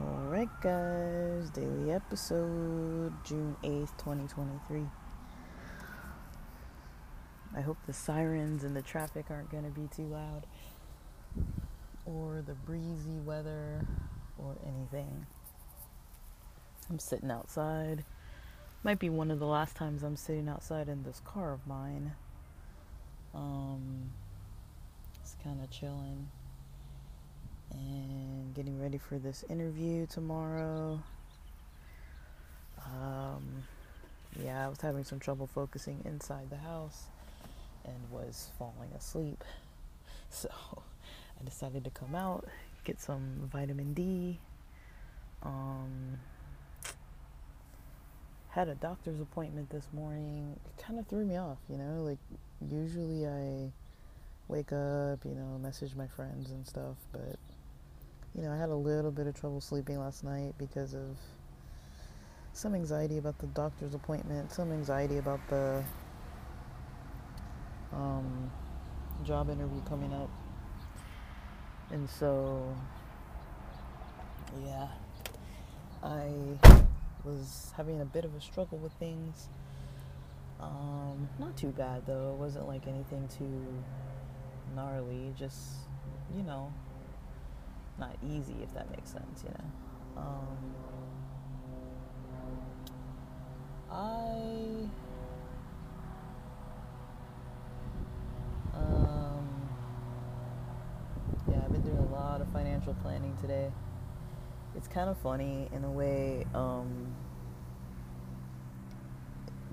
Alright, guys, daily episode June 8th, 2023. I hope the sirens and the traffic aren't going to be too loud, or the breezy weather, or anything. I'm sitting outside. Might be one of the last times I'm sitting outside in this car of mine. Um, it's kind of chilling and getting ready for this interview tomorrow. Um, yeah, I was having some trouble focusing inside the house and was falling asleep. So I decided to come out, get some vitamin D. Um, had a doctor's appointment this morning. It kind of threw me off, you know, like usually I wake up, you know, message my friends and stuff, but you know, I had a little bit of trouble sleeping last night because of some anxiety about the doctor's appointment, some anxiety about the um, job interview coming up. And so, yeah, I was having a bit of a struggle with things. Um, not too bad though. It wasn't like anything too gnarly. Just, you know, not easy if that makes sense, you know. Um, I um, yeah, I've been doing a lot of financial planning today. It's kind of funny in a way um,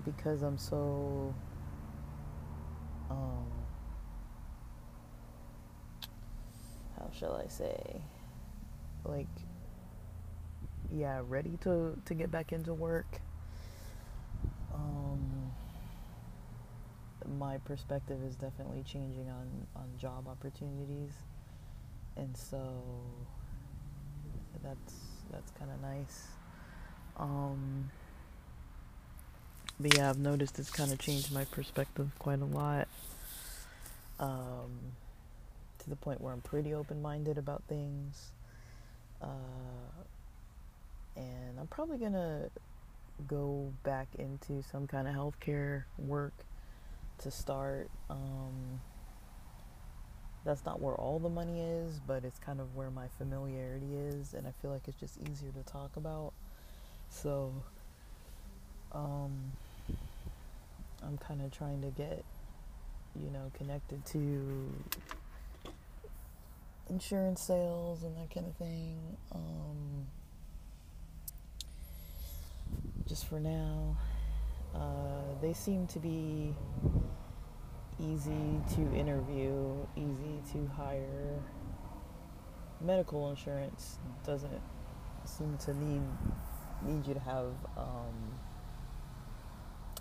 because I'm so um, how shall I say? Like yeah ready to to get back into work. Um my perspective is definitely changing on on job opportunities. And so that's that's kind of nice. Um but yeah I've noticed it's kind of changed my perspective quite a lot. Um to the point where I'm pretty open-minded about things. Uh, and I'm probably gonna go back into some kind of healthcare work to start. Um, that's not where all the money is, but it's kind of where my familiarity is, and I feel like it's just easier to talk about. So, um, I'm kind of trying to get, you know, connected to insurance sales and that kind of thing. Um, just for now, uh, they seem to be easy to interview, easy to hire. Medical insurance doesn't seem to need need you to have um,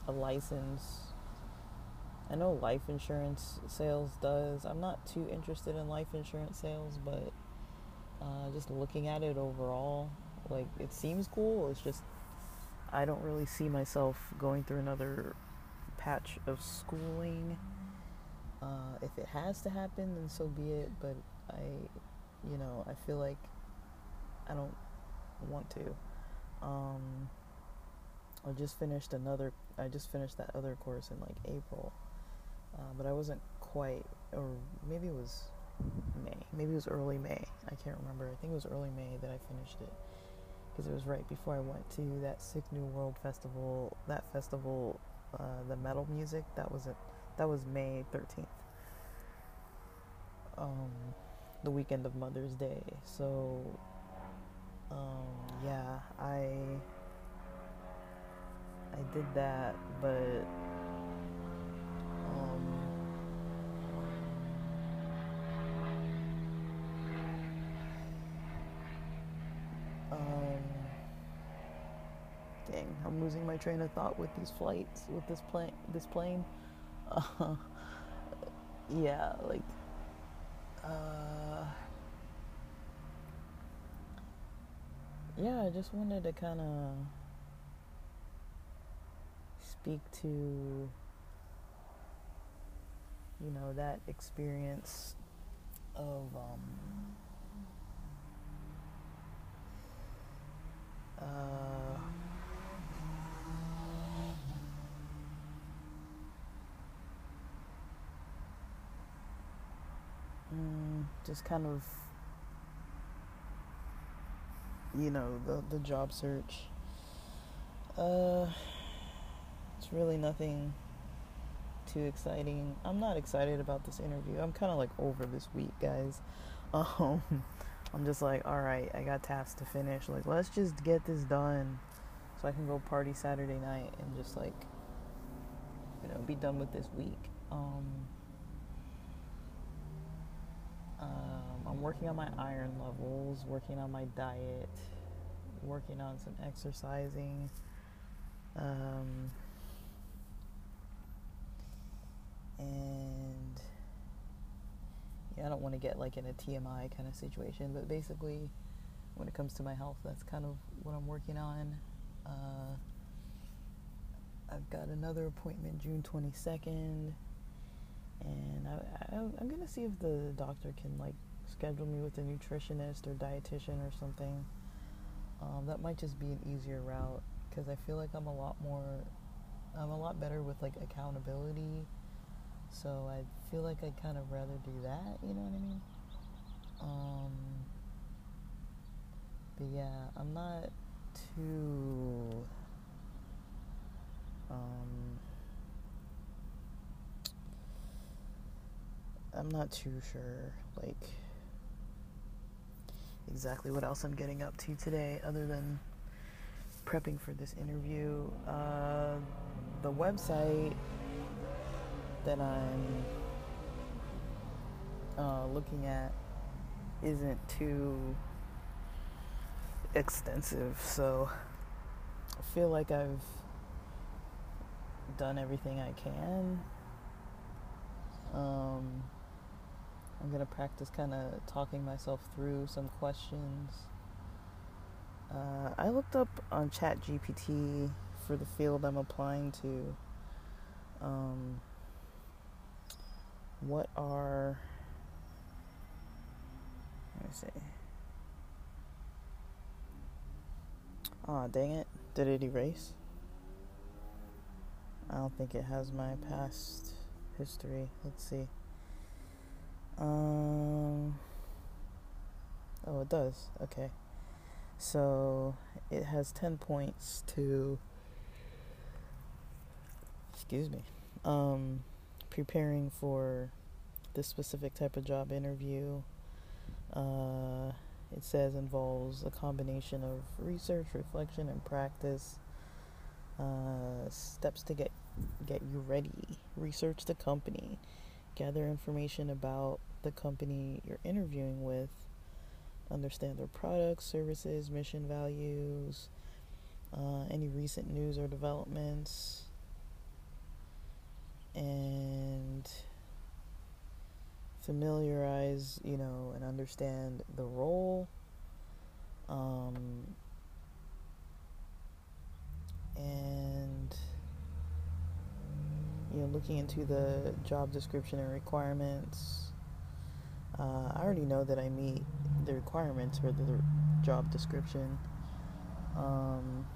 a license I know life insurance sales does. I'm not too interested in life insurance sales, but uh, just looking at it overall, like it seems cool. It's just I don't really see myself going through another patch of schooling. Uh, if it has to happen, then so be it. But I, you know, I feel like I don't want to. Um, I just finished another. I just finished that other course in like April uh, but I wasn't quite, or maybe it was May, maybe it was early May. I can't remember. I think it was early May that I finished it because it was right before I went to that Sick New World festival. That festival, uh, the metal music. That was it. That was May thirteenth. Um, the weekend of Mother's Day. So, um, yeah, I I did that, but dang, I'm losing my train of thought with these flights, with this plane, this plane. Uh, yeah, like, uh, yeah, I just wanted to kind of speak to, you know, that experience of, um, uh, mm, just kind of you know the the job search. Uh it's really nothing too exciting. I'm not excited about this interview. I'm kind of like over this week guys. Um i'm just like all right i got tasks to finish. Like let's just get this done so i can go party saturday night and just like you know be done with this week. Um um, I'm working on my iron levels, working on my diet, working on some exercising. Um, and yeah, I don't want to get like in a TMI kind of situation, but basically, when it comes to my health, that's kind of what I'm working on. Uh, I've got another appointment June 22nd and I, I, I'm gonna see if the doctor can like schedule me with a nutritionist or dietitian or something. Um, that might just be an easier route because I feel like I'm a lot more, I'm a lot better with like accountability. So I feel like I'd kind of rather do that. You know what I mean? Um, but yeah, I'm not too. Um, I'm not too sure, like, exactly what else I'm getting up to today other than prepping for this interview. Uh, the website that I'm uh, looking at isn't too extensive, so I feel like I've done everything I can. Um, I'm going to practice kind of talking myself through some questions. Uh, I looked up on ChatGPT for the field I'm applying to. Um, what are. Let me see. Aw, oh, dang it. Did it erase? I don't think it has my past history. Let's see. Um. Oh, it does. Okay. So it has 10 points to. Excuse me. Um, preparing for this specific type of job interview. Uh, it says involves a combination of research, reflection, and practice. Uh, steps to get get you ready. Research the company. Gather information about the company you're interviewing with, understand their products, services, mission values, uh, any recent news or developments, and familiarize, you know, and understand the role. Um, and you know, looking into the job description and requirements uh, I already know that I meet the requirements for the job description. Um,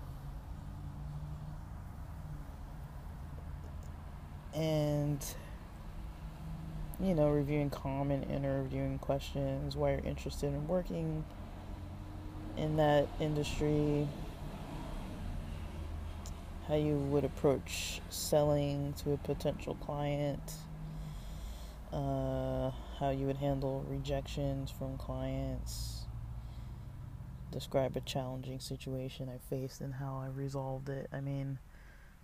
and you know, reviewing common interviewing questions, why you're interested in working in that industry, how you would approach selling to a potential client, uh, how you would handle rejections from clients, describe a challenging situation I faced and how I resolved it. I mean,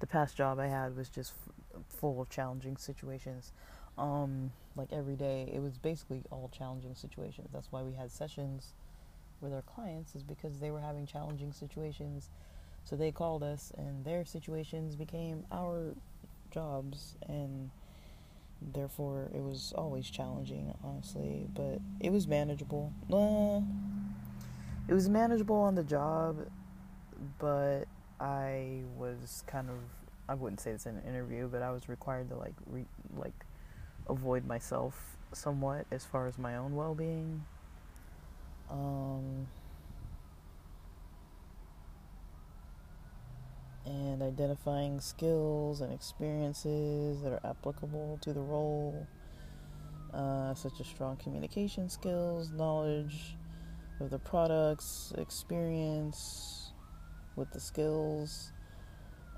the past job I had was just f- full of challenging situations. Um, like every day, it was basically all challenging situations. That's why we had sessions with our clients, is because they were having challenging situations. So they called us, and their situations became our jobs, and therefore it was always challenging honestly but it was manageable uh, it was manageable on the job but i was kind of I wouldn't say it's in an interview, but I was required to like re, like avoid myself somewhat as far as my own well-being. Um, and identifying skills and experiences that are applicable to the role, uh, such as strong communication skills, knowledge of the products, experience with the skills,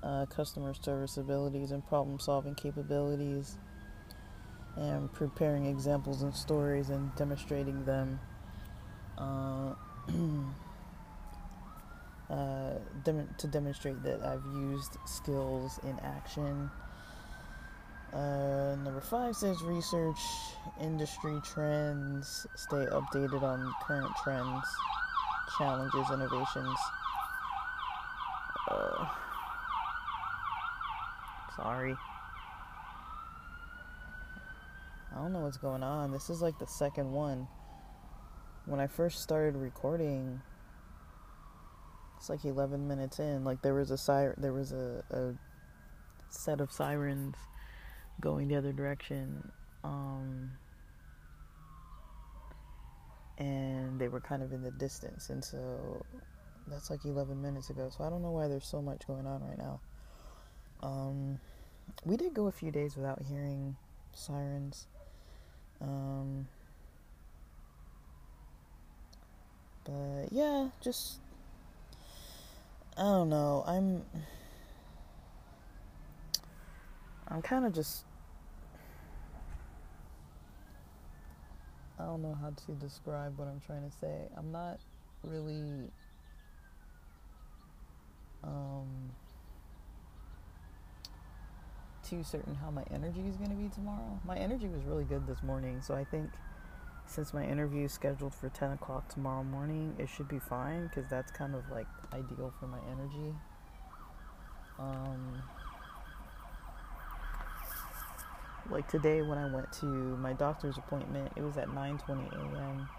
uh, customer service abilities, and problem solving capabilities, and preparing examples and stories and demonstrating them. Uh, uh, dem- to demonstrate that I've used skills in action. Uh, number five says research industry trends, stay updated on current trends, challenges, innovations. Uh, sorry. I don't know what's going on. This is like the second one. When I first started recording, it's like 11 minutes in. Like there was a siren, there was a, a set of sirens going the other direction. Um, and they were kind of in the distance. And so that's like 11 minutes ago. So I don't know why there's so much going on right now. Um, we did go a few days without hearing sirens. Um, but yeah, just I don't know. I'm I'm kind of just I don't know how to describe what I'm trying to say. I'm not really um too certain how my energy is going to be tomorrow. My energy was really good this morning, so I think since my interview is scheduled for 10 o'clock tomorrow morning, it should be fine because that's kind of like ideal for my energy. Um, like today when I went to my doctor's appointment, it was at 9:20 a.m.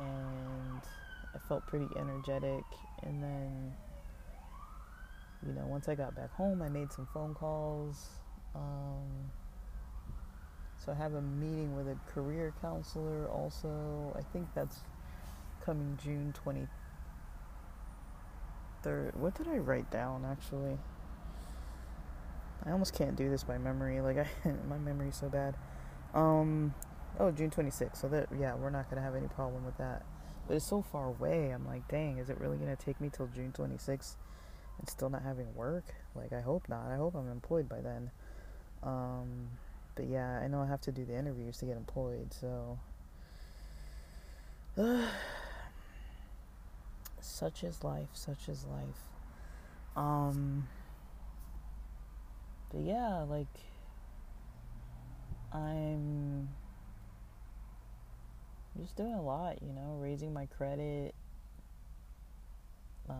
and I felt pretty energetic and then you know, once I got back home, I made some phone calls. Um, so I have a meeting with a career counselor also. I think that's coming June 23rd. What did I write down actually? I almost can't do this by memory. Like I my memory's so bad. Um oh, June 26th. So that yeah, we're not going to have any problem with that. But it's so far away. I'm like, "Dang, is it really going to take me till June 26th and still not having work?" Like I hope not. I hope I'm employed by then. Um but yeah, I know I have to do the interviews to get employed, so. such is life, such is life. Um. But yeah, like. I'm just doing a lot, you know, raising my credit. Uh,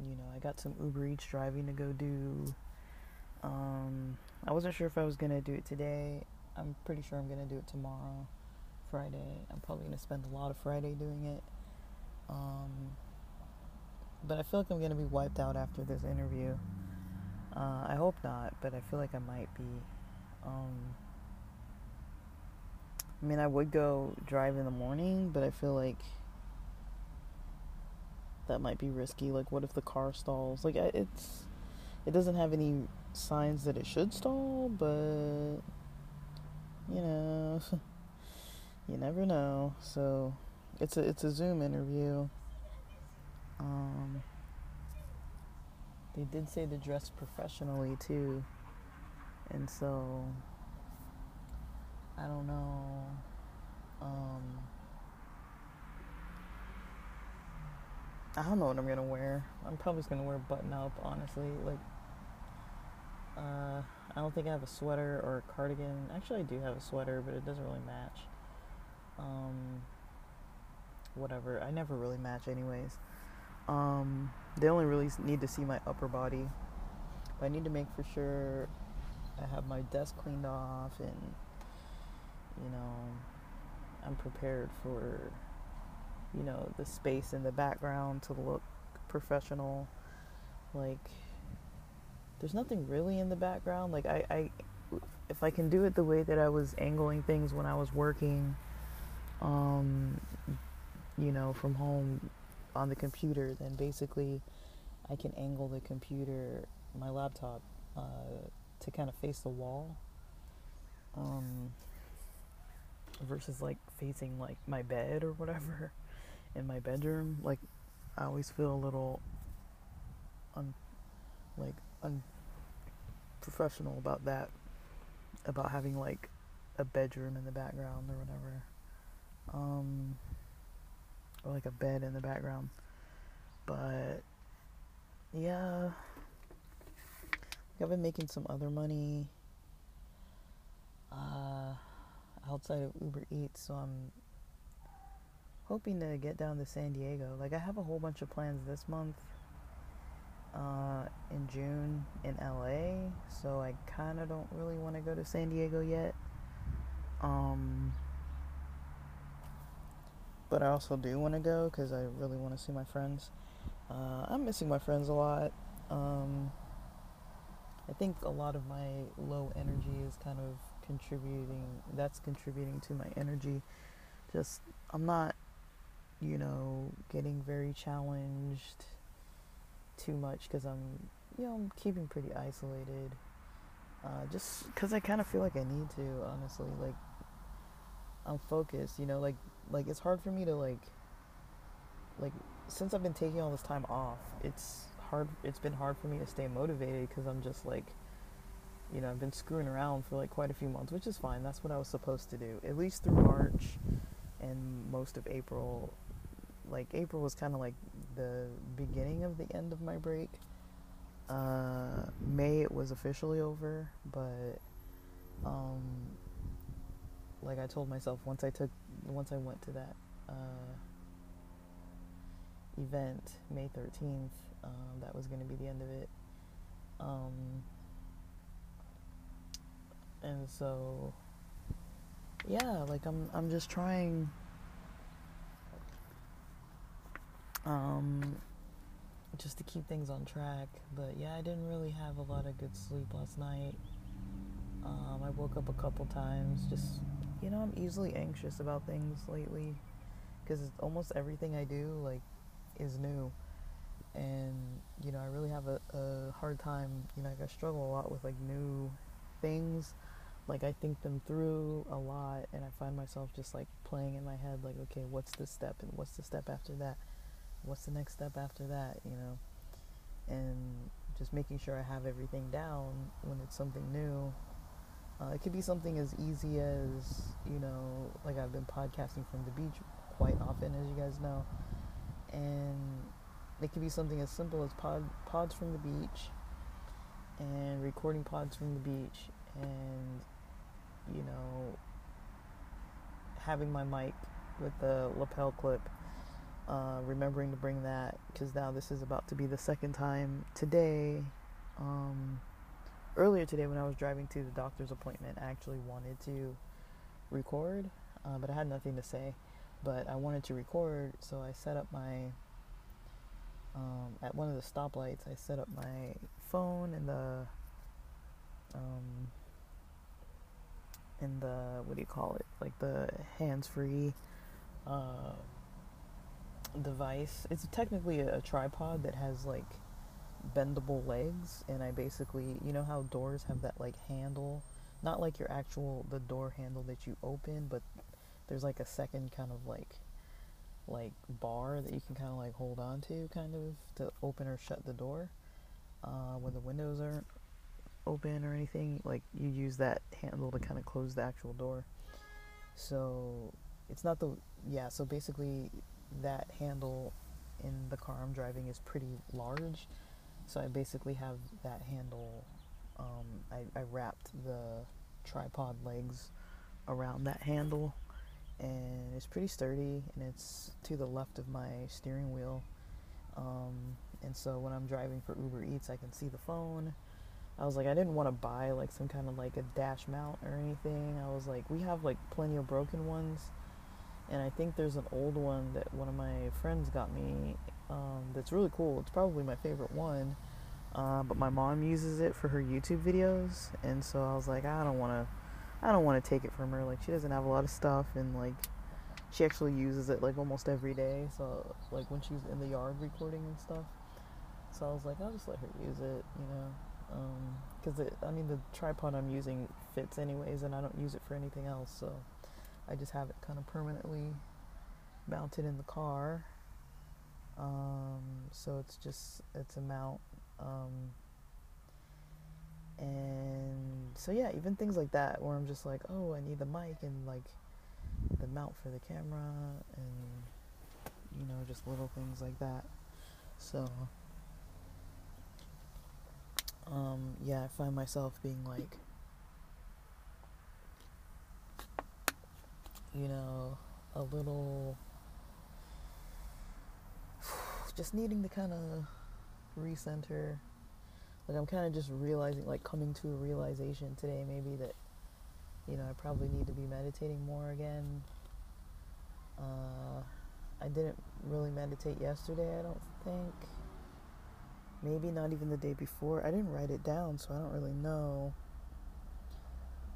you know, I got some Uber Eats driving to go do. Um, I wasn't sure if I was gonna do it today. I'm pretty sure I'm gonna do it tomorrow, Friday. I'm probably gonna spend a lot of Friday doing it. Um, but I feel like I'm gonna be wiped out after this interview. Uh, I hope not, but I feel like I might be. Um, I mean, I would go drive in the morning, but I feel like that might be risky. Like, what if the car stalls? Like, it's it doesn't have any signs that it should stall, but you know, you never know. So it's a it's a Zoom interview. Um, they did say to dress professionally too, and so I don't know. Um, I don't know what I'm gonna wear. I'm probably just gonna wear button up, honestly. Like uh, I don't think I have a sweater or a cardigan. Actually, I do have a sweater, but it doesn't really match. Um, whatever. I never really match, anyways. Um, they only really need to see my upper body. But I need to make for sure I have my desk cleaned off and, you know, I'm prepared for, you know, the space in the background to look professional like there's nothing really in the background. Like I, I if I can do it the way that I was angling things when I was working, um, you know, from home on the computer, then basically I can angle the computer, my laptop, uh, to kind of face the wall. Um, versus like facing like my bed or whatever in my bedroom. Like I always feel a little un like unprofessional about that. About having like a bedroom in the background or whatever. Um or like a bed in the background. But yeah. I've been making some other money. Uh outside of Uber Eats, so I'm hoping to get down to San Diego. Like I have a whole bunch of plans this month uh, in June in LA, so I kind of don't really want to go to San Diego yet. Um, but I also do want to go because I really want to see my friends. Uh, I'm missing my friends a lot. Um, I think a lot of my low energy is kind of contributing that's contributing to my energy just i'm not you know getting very challenged too much because i'm you know i'm keeping pretty isolated uh, just because i kind of feel like i need to honestly like i'm focused you know like like it's hard for me to like like since i've been taking all this time off it's hard it's been hard for me to stay motivated because i'm just like you know, I've been screwing around for like quite a few months, which is fine. That's what I was supposed to do. At least through March and most of April. Like April was kind of like the beginning of the end of my break. Uh, May it was officially over, but um, like I told myself once I took once I went to that uh, event May 13th, um, that was going to be the end of it. Um, and so yeah like i'm i'm just trying um just to keep things on track. But yeah i didn't really have a lot of good sleep last night. Um, i woke up a couple times. Just you know i'm easily anxious about things lately because almost everything i do like is new. And you know i really have a, a hard time you know like i struggle a lot with like new things. Like I think them through a lot and I find myself just like playing in my head like okay what's the step and what's the step after that what's the next step after that you know? And just making sure I have everything down when it's something new. Uh, it could be something as easy as you know like I've been podcasting from the beach quite often as you guys know. And it could be something as simple as pod pods from the beach and recording pods from the beach and you know having my mic with the lapel clip uh, remembering to bring that because now this is about to be the second time today um, earlier today when i was driving to the doctor's appointment i actually wanted to record uh, but i had nothing to say but i wanted to record so i set up my um, at one of the stoplights i set up my phone and the um, in the what do you call it? Like the hands-free uh, device. It's technically a, a tripod that has like bendable legs, and I basically, you know how doors have that like handle, not like your actual the door handle that you open, but there's like a second kind of like like bar that you can kind of like hold on to kind of to open or shut the door uh, when the windows aren't open or anything, like you use that handle to kind of close the actual door. So it's not the yeah. So basically, that handle in the car I'm driving is pretty large. So I basically have that handle. Um, I, I wrapped the tripod legs around that handle, and it's pretty sturdy, and it's to the left of my steering wheel. Um, and so when I'm driving for Uber Eats, I can see the phone I was like, I didn't want to buy like some kind of like a dash mount or anything. I was like, we have like plenty of broken ones, and I think there's an old one that one of my friends got me. Um, that's really cool. It's probably my favorite one, Uh, but my mom uses it for her YouTube videos, and so I was like, I don't want to, I don't want to take it from her. Like she doesn't have a lot of stuff, and like she actually uses it like almost every day. So like when she's in the yard recording and stuff. So I was like, I'll just let her use it, you know, because um, I mean the tripod I'm using fits anyways, and I don't use it for anything else. So I just have it kind of permanently mounted in the car. Um, so it's just it's a mount. Um, and so yeah, even things like that where I'm just like, oh, I need the mic and like the mount for the camera and you know just little things like that. So um, yeah, I find myself being like, you know, a little just needing to kind of recenter. Like I'm kind of just realizing, like coming to a realization today, maybe that you know I probably need to be meditating more again. Uh, I didn't really meditate yesterday. I don't think. Maybe not even the day before. I didn't write it down, so I don't really know.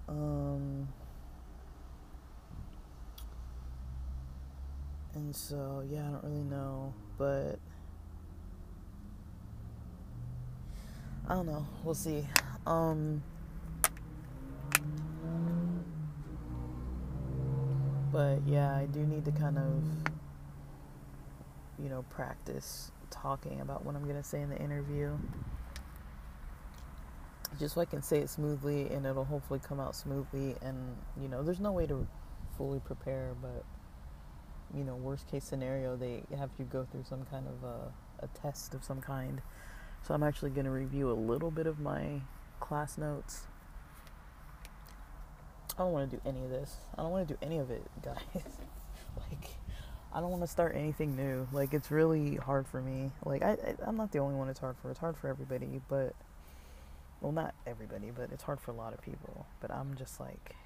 Um. And so, yeah, I don't really know, but I don't know. We'll see. Um, but yeah, I do need to kind of, you know, practice talking about what I'm going to say in the interview. Just so I can say it smoothly and it'll hopefully come out smoothly. And, you know, there's no way to fully prepare, but, you know, worst case scenario, they have you go through some kind of a, a test of some kind so I'm actually going to review a little bit of my class notes. I don't want to do any of this. I don't want to do any of it, guys. like, I don't want to start anything new. Like, it's really hard for me. Like, I, I, I'm not the only one it's hard for. It's hard for everybody, but, well, not everybody, but it's hard for a lot of people. But I'm just like,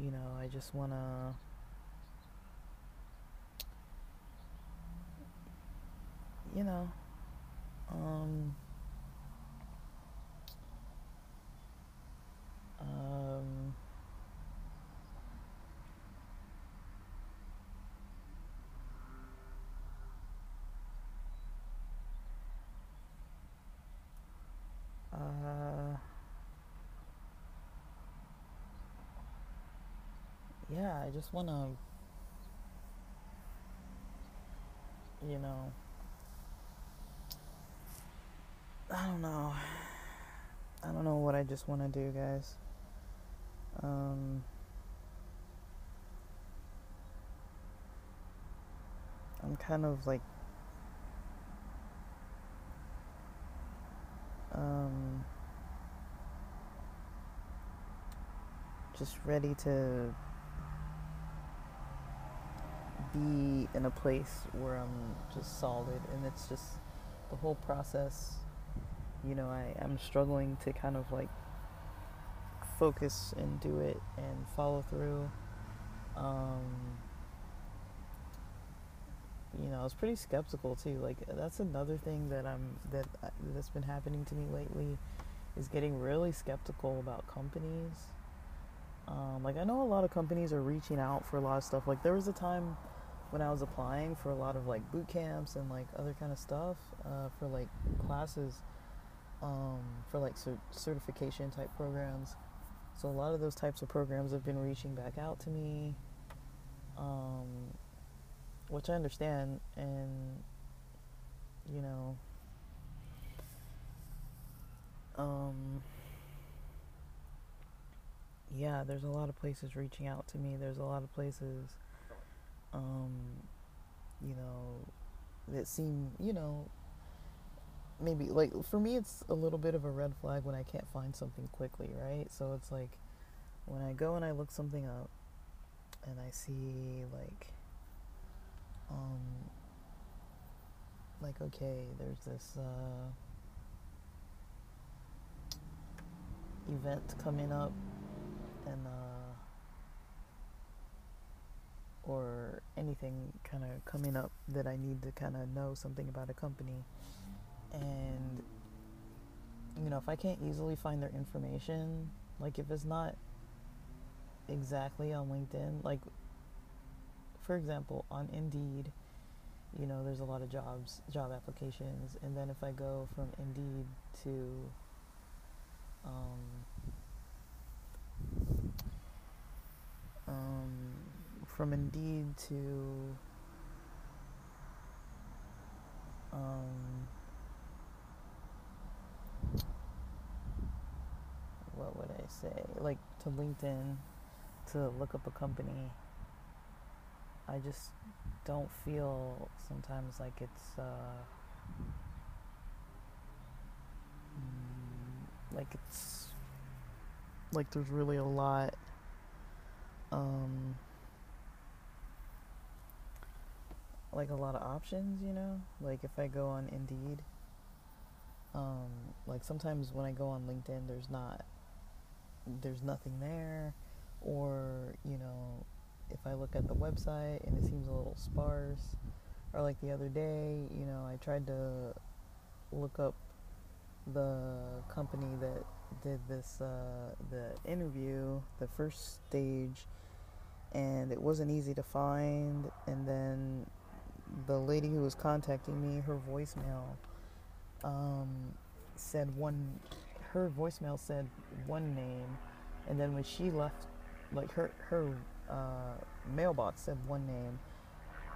you know, I just want to you know, um, um, uh, yeah, I just want to, you know, I don't know. I don't know what I just want to do, guys. Um, I'm kind of like um, just ready to be in a place where I'm just solid and it's just the whole process you know, I, I'm struggling to kind of like focus and do it and follow through. Um, you know, I was pretty skeptical too. Like that's another thing that I'm that uh, that's been happening to me lately is getting really skeptical about companies. Um, like I know a lot of companies are reaching out for a lot of stuff. Like there was a time when I was applying for a lot of like boot camps and like other kind of stuff uh, for like classes um, for like cert- certification type programs. So a lot of those types of programs have been reaching back out to me, um, which I understand, and you know, um, yeah, there's a lot of places reaching out to me. There's a lot of places, um, you know, that seem, you know, maybe like for me it's a little bit of a red flag when I can't find something quickly, right? So it's like when I go and I look something up and I see like um like okay, there's this uh event coming up and uh or anything kind of coming up that I need to kind of know something about a company. And, you know, if I can't easily find their information, like if it's not exactly on LinkedIn, like, for example, on Indeed, you know, there's a lot of jobs, job applications, and then if I go from Indeed to, um, um, from Indeed to, um, what would I say? Like to LinkedIn to look up a company. I just don't feel sometimes like it's uh, mm, like it's like there's really a lot um, like a lot of options, you know? Like if I go on Indeed, um, like sometimes when I go on LinkedIn, there's not, there's nothing there, or you know, if I look at the website and it seems a little sparse, or like the other day, you know, I tried to look up the company that did this uh, the interview, the first stage, and it wasn't easy to find. And then the lady who was contacting me, her voicemail um, said one, her voicemail said one name, and then when she left, like her her uh, mailbox said one name,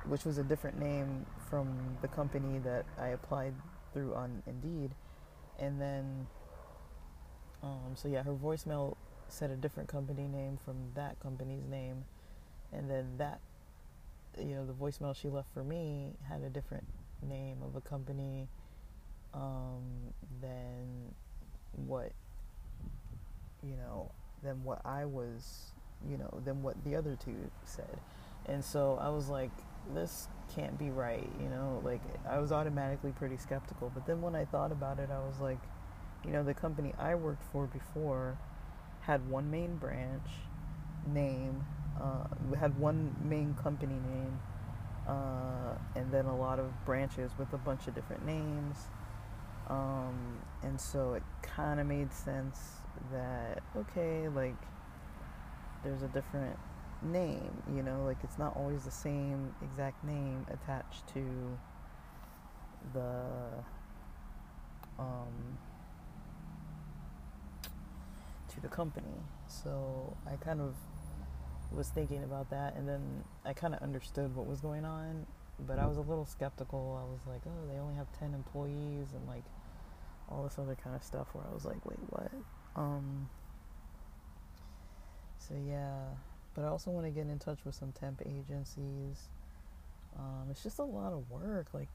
which was a different name from the company that I applied through on Indeed, and then um, so yeah, her voicemail said a different company name from that company's name, and then that you know the voicemail she left for me had a different name of a company um, than what you know than what I was you know than what the other two said, and so I was like, this can't be right, you know. Like I was automatically pretty skeptical, but then when I thought about it, I was like, you know, the company I worked for before had one main branch name uh, we had one main company name, uh, and then a lot of branches with a bunch of different names. Um, and so it kind of made sense that okay, like there's a different name, you know, like it's not always the same exact name attached to the um, to the company. So I kind of was thinking about that, and then I kind of understood what was going on, but I was a little skeptical. I was like, oh, they only have 10 employees, and like all this other kind of stuff where I was like, wait, what? Um, so yeah, but I also want to get in touch with some temp agencies. Um, it's just a lot of work. Like,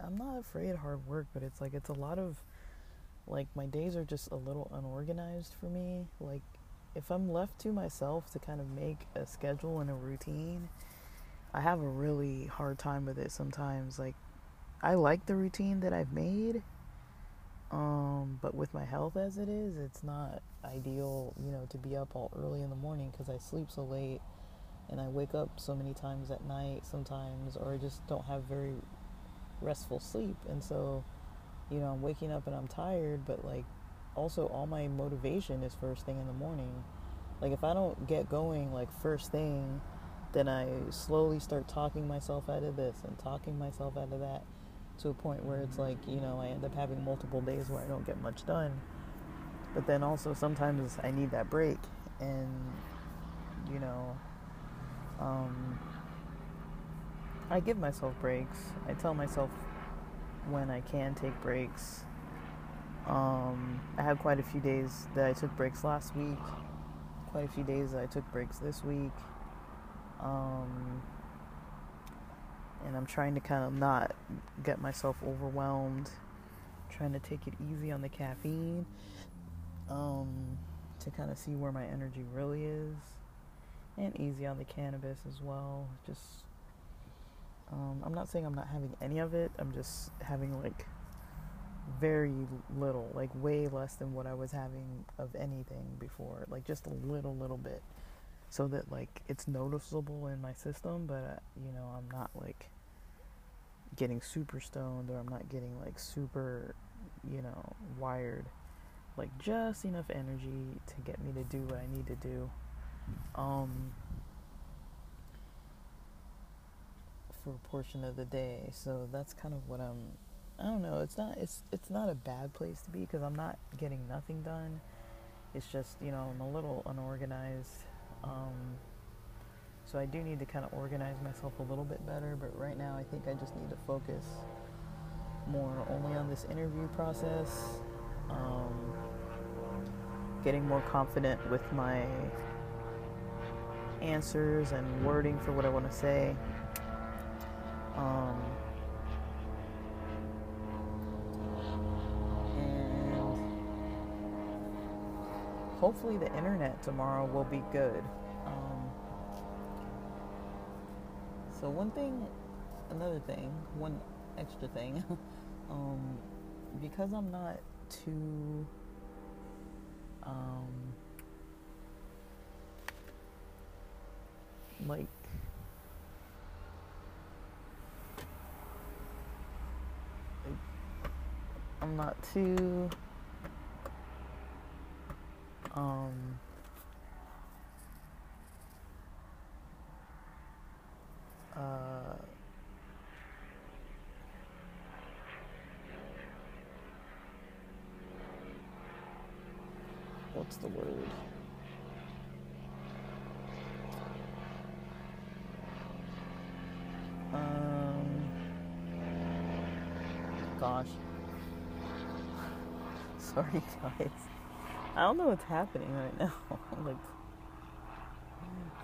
I'm not afraid of hard work, but it's like, it's a lot of, like, my days are just a little unorganized for me. Like, if I'm left to myself to kind of make a schedule and a routine, I have a really hard time with it sometimes. Like, I like the routine that I've made, um, but with my health as it is, it's not ideal, you know, to be up all early in the morning because I sleep so late and I wake up so many times at night sometimes, or I just don't have very restful sleep. And so, you know, I'm waking up and I'm tired, but like also all my motivation is first thing in the morning. Like if I don't get going like first thing, then I slowly start talking myself out of this and talking myself out of that to a point where it's like, you know, I end up having multiple days where I don't get much done. But then also sometimes I need that break and you know, um, I give myself breaks. I tell myself when I can take breaks um, I had quite a few days that I took breaks last week, quite a few days that I took breaks this week. Um, and I'm trying to kind of not get myself overwhelmed, trying to take it easy on the caffeine um, to kind of see where my energy really is, and easy on the cannabis as well. Just, um, I'm not saying I'm not having any of it, I'm just having like very little, like way less than what I was having of anything before, like just a little, little bit. so that like it's noticeable in my system, but uh, you know, I'm not like getting super stoned or I'm not getting like super, you know, wired. Like just enough energy to get me to do what I need to do. Um for a portion of the day. So that's kind of what I'm I don't know. It's not it's it's not a bad place to be because I'm not getting nothing done. It's just, you know, I'm a little unorganized. Um so I do need to kind of organize myself a little bit better, but right now I think I just need to focus more only on this interview process. Um, getting more confident with my answers and wording for what I want to say. Um, hopefully the internet tomorrow will be good. So one thing, another thing, one extra thing, um, because I'm not too, um, like I'm not too um uh, what's the word? Um, gosh. Sorry, guys. I don't know what's happening right now. like,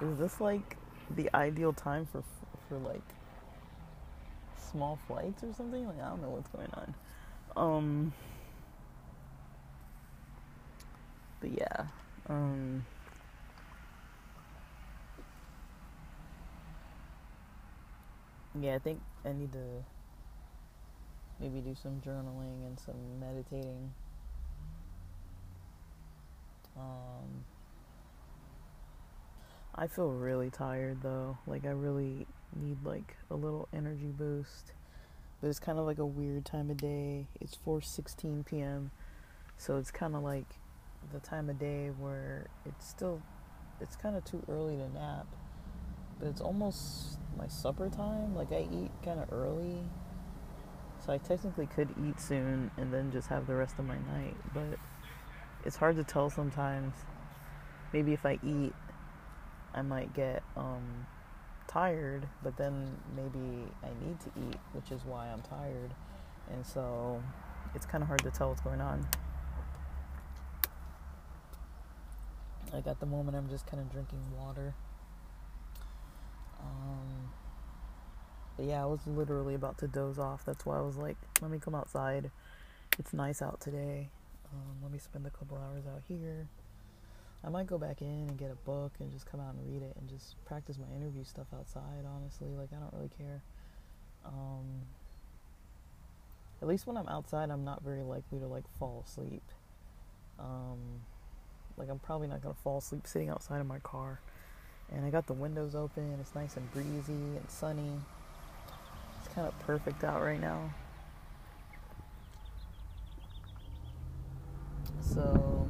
is this like the ideal time for for like small flights or something. Like I don't know what's going on. Um but yeah. Um Yeah, I think I need to maybe do some journaling and some meditating. Um I feel really tired though. Like I really need like a little energy boost. But it's kind of like a weird time of day. It's 4:16 p.m. So it's kind of like the time of day where it's still it's kind of too early to nap. But it's almost my supper time. Like I eat kind of early. So I technically could eat soon and then just have the rest of my night, but it's hard to tell sometimes. Maybe if I eat I might get um tired, but then maybe I need to eat, which is why I'm tired. And so it's kind of hard to tell what's going on. Like at the moment, I'm just kind of drinking water. Um, but yeah, I was literally about to doze off. That's why I was like, let me come outside. It's nice out today. Um, let me spend a couple hours out here. I might go back in and get a book and just come out and read it and just practice my interview stuff outside, honestly. Like, I don't really care. Um, at least when I'm outside, I'm not very likely to, like, fall asleep. Um, like, I'm probably not going to fall asleep sitting outside of my car. And I got the windows open. It's nice and breezy and sunny. It's kind of perfect out right now. So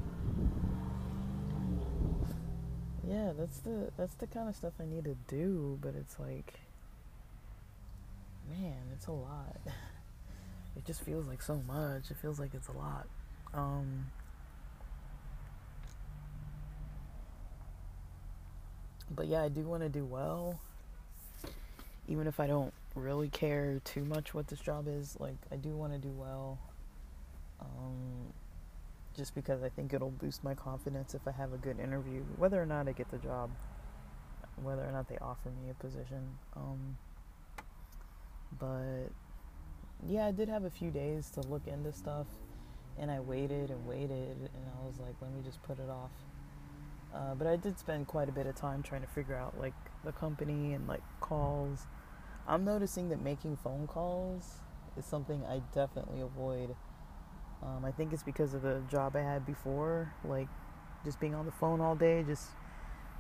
yeah, that's the that's the kind of stuff I need to do, but it's like man, it's a lot. It just feels like so much. It feels like it's a lot. Um But yeah, I do want to do well. Even if I don't really care too much what this job is, like I do want to do well. Um just because I think it'll boost my confidence if I have a good interview, whether or not I get the job, whether or not they offer me a position. Um, but yeah, I did have a few days to look into stuff, and I waited and waited, and I was like, let me just put it off. Uh, but I did spend quite a bit of time trying to figure out like the company and like calls. I'm noticing that making phone calls is something I definitely avoid um, I think it's because of the job I had before, like just being on the phone all day just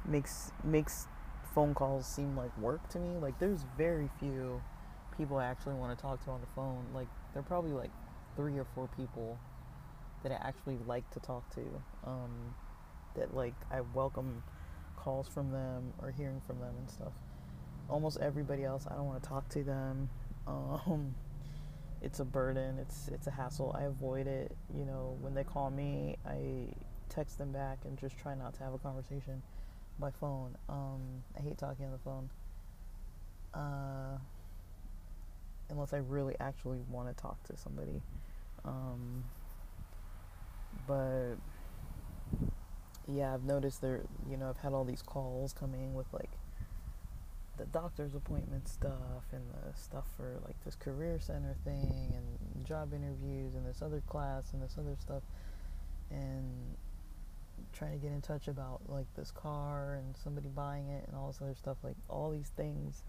makes makes phone calls seem like work to me. Like there's very few people I actually want to talk to on the phone. Like there are probably like three or four people that I actually like to talk to. Um, that like I welcome calls from them or hearing from them and stuff. Almost everybody else, I don't want to talk to them. Um, it's a burden. It's it's a hassle. I avoid it. You know, when they call me, I text them back and just try not to have a conversation by phone. Um, I hate talking on the phone. Uh, unless I really actually want to talk to somebody. Um, but yeah, I've noticed there, you know, I've had all these calls coming with like the doctor's appointment stuff and the stuff for like this career center thing and job interviews and this other class and this other stuff and trying to get in touch about like this car and somebody buying it and all this other stuff like all these things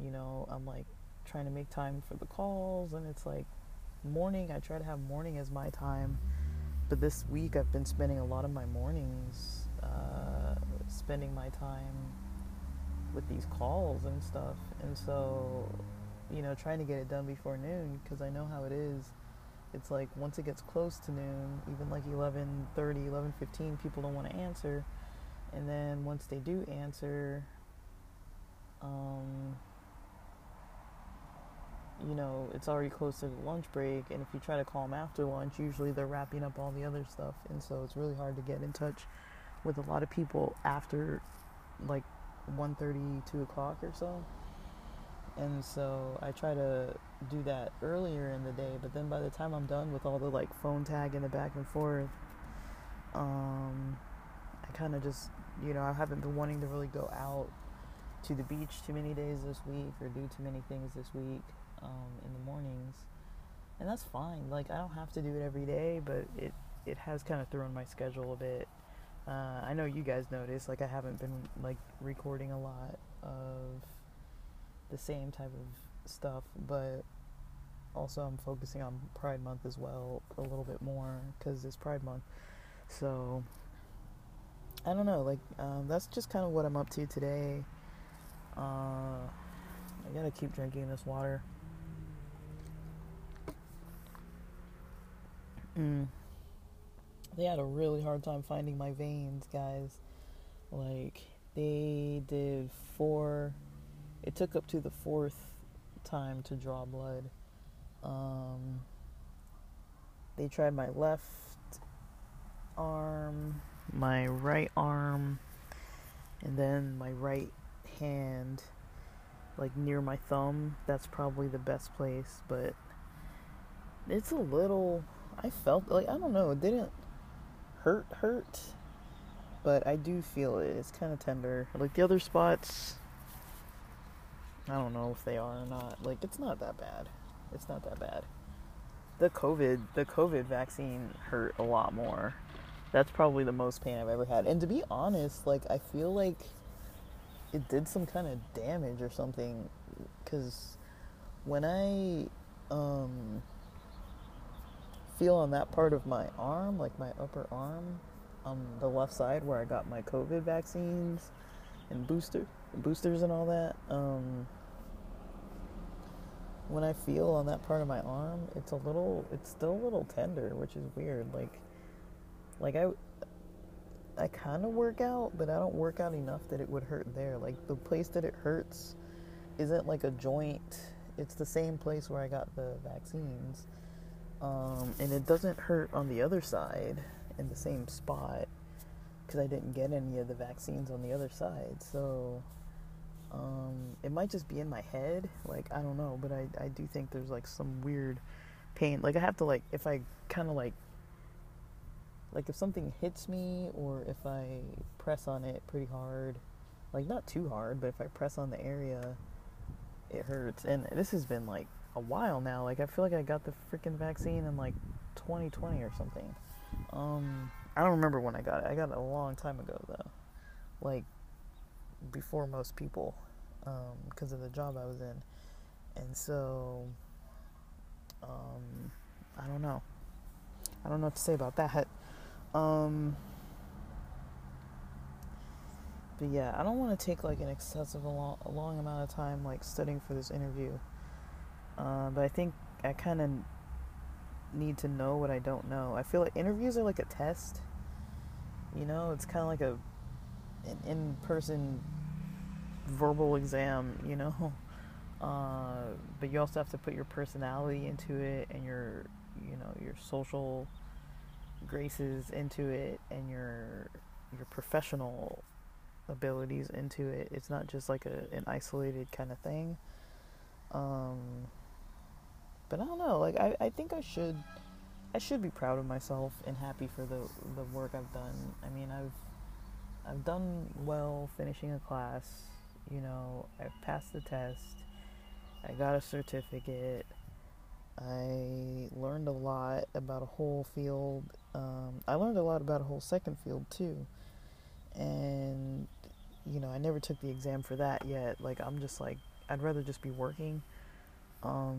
you know i'm like trying to make time for the calls and it's like morning i try to have morning as my time. But this week i've been spending a lot of my mornings uh, spending my time with these calls and stuff. And so you know trying to get it done before noon because i know how it is. It's like once it gets close to noon even like 11.30 11.15 people don't want to answer. And then once they do answer um, you know it's already close to lunch break and if you try to call them after lunch usually they're wrapping up all the other stuff. And so it's really hard to get in touch with a lot of people after like 1.30 2 o'clock or so. And so i try to do that earlier in the day but then by the time i'm done with all the like phone tag and the back and forth um, i kind of just you know i haven't been wanting to really go out to the beach too many days this week or do too many things this week um, in the mornings. And that's fine. Like i don't have to do it every day but it it has kind of thrown my schedule a bit uh, i know you guys notice like i haven't been like recording a lot of the same type of stuff, but also I'm focusing on Pride Month as well a little bit more because it's Pride Month. So I don't know, like um, that's just kind of what I'm up to today. Uh, I gotta keep drinking this water. Mm. They had a really hard time finding my veins, guys. Like they did four it took up to the fourth time to draw blood. Um, they tried my left arm, my right arm, and then my right hand, like near my thumb. That's probably the best place, but it's a little. I felt like I don't know. It didn't hurt, hurt, but I do feel it. It's kind of tender. Like the other spots, I don't know if they are or not. Like it's not that bad. It's not that bad. The COVID the COVID vaccine hurt a lot more. That's probably the most pain I've ever had. And to be honest, like I feel like it did some kind of damage or something cuz when I um feel on that part of my arm, like my upper arm, on the left side where I got my COVID vaccines and booster boosters and all that. Um, when I feel on that part of my arm, it's a little, it's still a little tender, which is weird. Like, like I, I kind of work out, but I don't work out enough that it would hurt there. Like the place that it hurts isn't like a joint. It's the same place where I got the vaccines, um, and it doesn't hurt on the other side in the same spot because I didn't get any of the vaccines on the other side. So um, it might just be in my head. Like, I don't know, but I, I do think there's like some weird pain. Like, I have to, like, if I kind of like, like if something hits me or if I press on it pretty hard, like not too hard, but if I press on the area, it hurts. And this has been like a while now. Like, I feel like I got the freaking vaccine in like 2020 or something. Um, I don't remember when I got it. I got it a long time ago though. Like before most people because um, of the job I was in. And so, um, I don't know. I don't know what to say about that. Um, but yeah, I don't want to take like an excessive long, long amount of time like studying for this interview. Uh, but I think I kind of need to know what I don't know. I feel like interviews are like a test. You know, it's kind of like a an in-person verbal exam. You know, uh, but you also have to put your personality into it and your you know your social graces into it and your your professional abilities into it. It's not just like a an isolated kind of thing. Um, but I don't know. Like I, I think I should I should be proud of myself and happy for the the work I've done. I mean, I've I've done well finishing a class. You know, I've passed the test. I got a certificate. I learned a lot about a whole field. Um, I learned a lot about a whole second field too. And you know, I never took the exam for that yet. Like I'm just like I'd rather just be working. Um,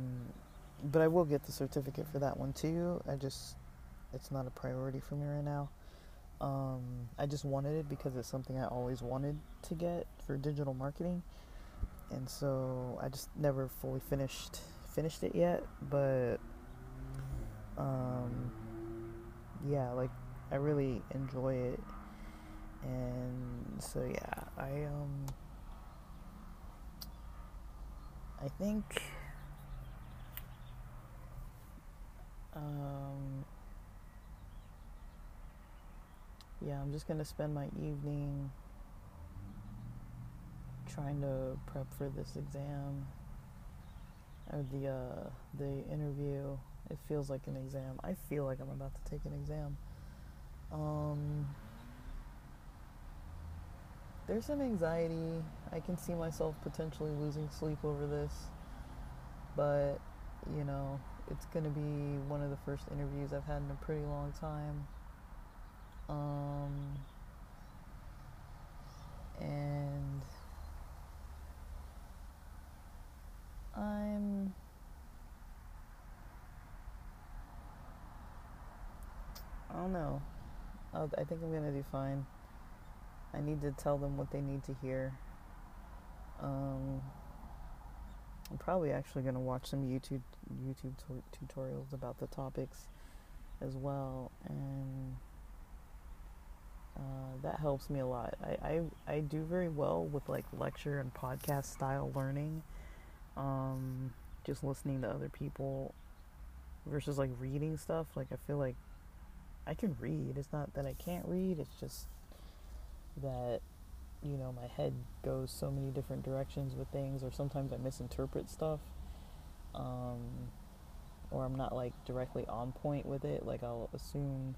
but I will get the certificate for that one too. I just it's not a priority for me right now. Um, I just wanted it because it's something I always wanted to get for digital marketing, and so I just never fully finished finished it yet. But um, yeah, like I really enjoy it, and so yeah, I um, I think Um, yeah, I'm just gonna spend my evening trying to prep for this exam or the uh, the interview. It feels like an exam. I feel like I'm about to take an exam. Um, there's some anxiety. I can see myself potentially losing sleep over this, but you know, it's going to be one of the first interviews I've had in a pretty long time. Um, and I'm I don't know. I'll, i think I'm gonna do fine. I need to tell them what they need to hear. Um, I'm probably actually going to watch some YouTube YouTube t- tutorials about the topics as well, and uh, that helps me a lot. I, I I do very well with like lecture and podcast style learning, um, just listening to other people versus like reading stuff. Like I feel like I can read. It's not that I can't read. It's just that you know, my head goes so many different directions with things, or sometimes I misinterpret stuff, um, or I'm not like directly on point with it. Like I'll assume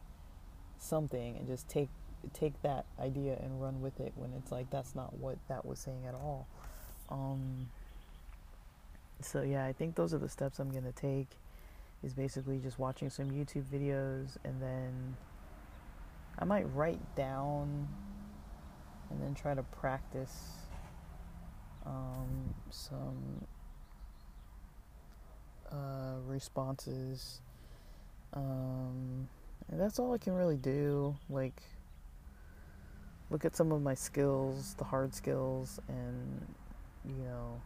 something and just take take that idea and run with it when it's like that's not what that was saying at all. Um, so yeah, I think those are the steps I'm gonna take. Is basically just watching some YouTube videos and then I might write down and then try to practice um, some uh, responses. Um, and that's all I can really do. Like, look at some of my skills, the hard skills, and, you know,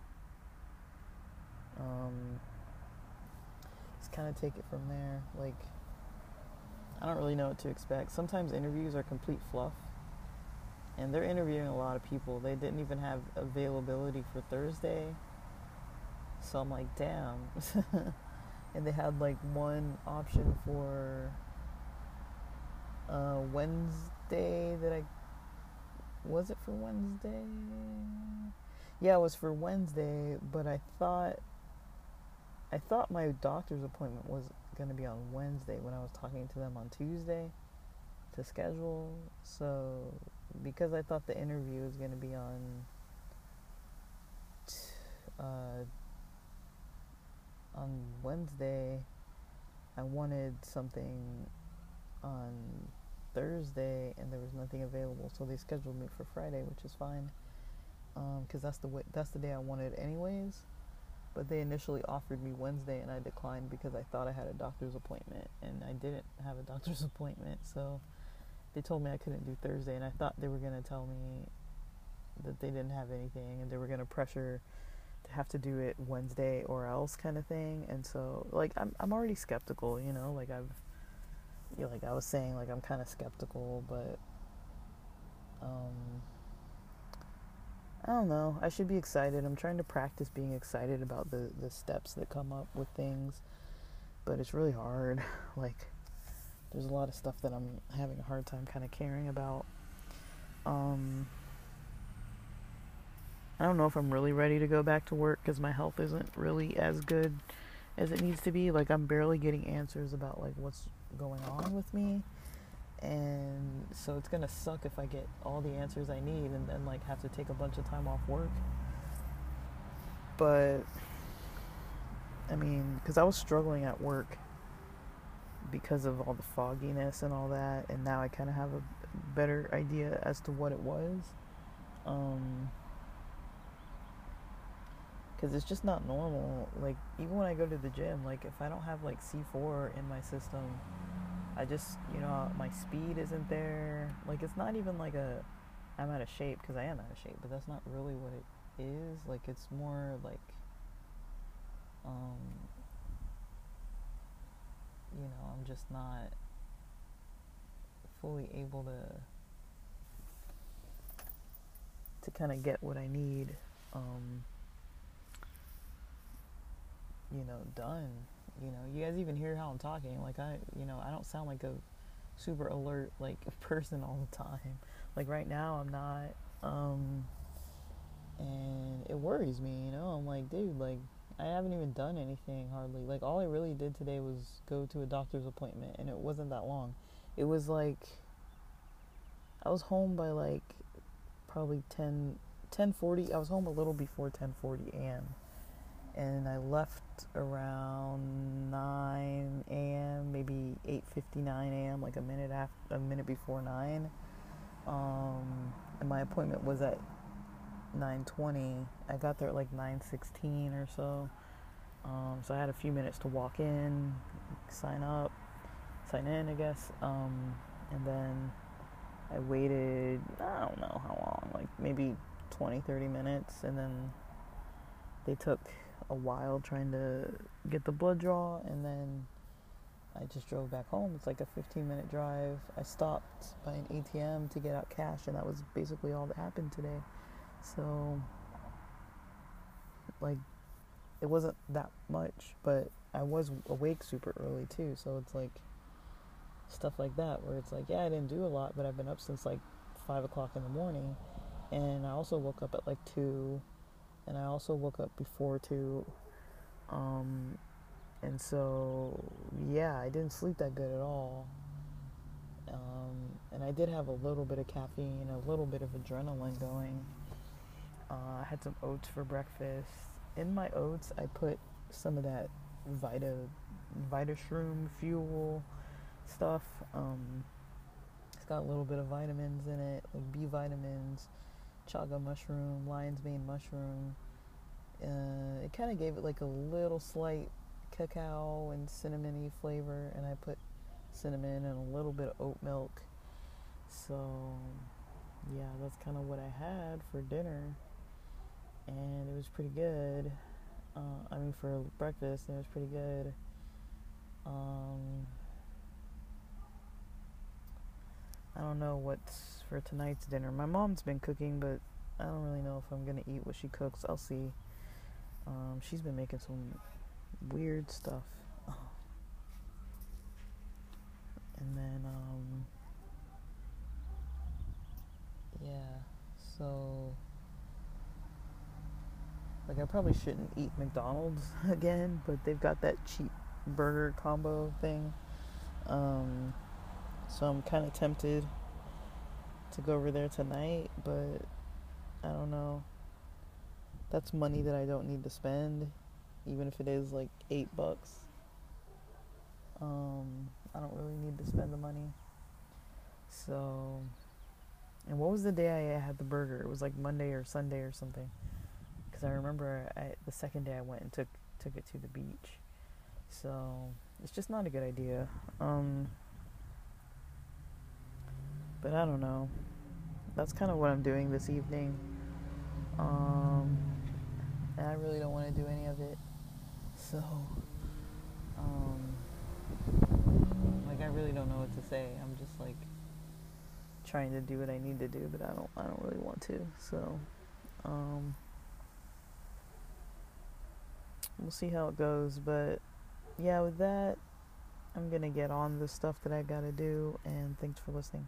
um, just kind of take it from there. Like, I don't really know what to expect. Sometimes interviews are complete fluff and they're interviewing a lot of people. They didn't even have availability for Thursday. So I'm like, damn. and they had like one option for uh, Wednesday that I was it for Wednesday? Yeah, it was for Wednesday, but I thought I thought my doctor's appointment was going to be on Wednesday when I was talking to them on Tuesday to schedule. So because I thought the interview was going to be on uh, on Wednesday, I wanted something on Thursday, and there was nothing available, so they scheduled me for Friday, which is fine, because um, that's the way that's the day I wanted anyways. But they initially offered me Wednesday, and I declined because I thought I had a doctor's appointment, and I didn't have a doctor's appointment, so they told me I couldn't do Thursday, and I thought they were gonna tell me that they didn't have anything and they were gonna pressure to have to do it Wednesday or else kind of thing. And so like I'm I'm already skeptical, you know, like I've you know, like I was saying, like I'm kind of skeptical, but um, I don't know. I should be excited. I'm trying to practice being excited about the the steps that come up with things, but it's really hard. Like there's a lot of stuff that I'm having a hard time kind of caring about. Um, I don't know if I'm really ready to go back to work because my health isn't really as good as it needs to be. Like I'm barely getting answers about like what's going on with me. And so it's gonna suck if I get all the answers I need and then like have to take a bunch of time off work. But I mean, because I was struggling at work because of all the fogginess and all that, and now I kind of have a better idea as to what it was. Um, because it's just not normal. Like even when I go to the gym, like if I don't have like C4 in my system, I just you know my speed isn't there. Like it's not even like a I'm out of shape because I am out of shape, but that's not really what it is. Like it's more like um you know I'm just not fully able to to kind of get what I need. Um, you know, done. You know, you guys even hear how I'm talking. Like I, you know, I don't sound like a super alert like person all the time. Like right now, I'm not. Um, and it worries me. You know, I'm like, dude, like I haven't even done anything hardly. Like all I really did today was go to a doctor's appointment, and it wasn't that long. It was like I was home by like probably 10 10:40. I was home a little before 10:40 a.m and I left around 9 a.m., maybe 8:59 a.m., like a minute after, a minute before 9. Um, and my appointment was at 9:20. I got there at like 9:16 or so. Um, so I had a few minutes to walk in, sign up, sign in, I guess. Um, and then I waited, I don't know how long, like maybe 20, 30 minutes, and then they took a while trying to get the blood draw, and then I just drove back home. It's like a 15 minute drive. I stopped by an ATM to get out cash, and that was basically all that happened today. So, like, it wasn't that much, but I was awake super early too. So it's like stuff like that where it's like, yeah, I didn't do a lot, but I've been up since like five o'clock in the morning, and I also woke up at like two and I also woke up before two. Um, and so, yeah, I didn't sleep that good at all. Um, and I did have a little bit of caffeine, a little bit of adrenaline going. Uh, I had some oats for breakfast. In my oats, I put some of that Vita, Vita Shroom fuel stuff. Um, it's got a little bit of vitamins in it, like B vitamins, chaga mushroom, lion's mane mushroom. Uh, it kind of gave it like a little slight cacao and cinnamony flavor, and I put cinnamon and a little bit of oat milk. So, yeah, that's kind of what I had for dinner, and it was pretty good. Uh, I mean, for breakfast, it was pretty good. Um, I don't know what's for tonight's dinner. My mom's been cooking, but I don't really know if I'm gonna eat what she cooks. I'll see. Um, she's been making some weird stuff. And then, um, yeah, so, like, I probably shouldn't eat McDonald's again, but they've got that cheap burger combo thing. Um, so I'm kind of tempted to go over there tonight, but I don't know. That's money that I don't need to spend, even if it is like eight bucks. Um, I don't really need to spend the money. So, and what was the day I had the burger? It was like Monday or Sunday or something. Because I remember I, the second day I went and took took it to the beach. So it's just not a good idea. Um, but I don't know. That's kind of what I'm doing this evening. Um, and I really don't want to do any of it. So, um, like I really don't know what to say. I'm just like trying to do what I need to do, but I don't I don't really want to. So, um, we'll see how it goes, but yeah, with that I'm going to get on the stuff that I got to do and thanks for listening.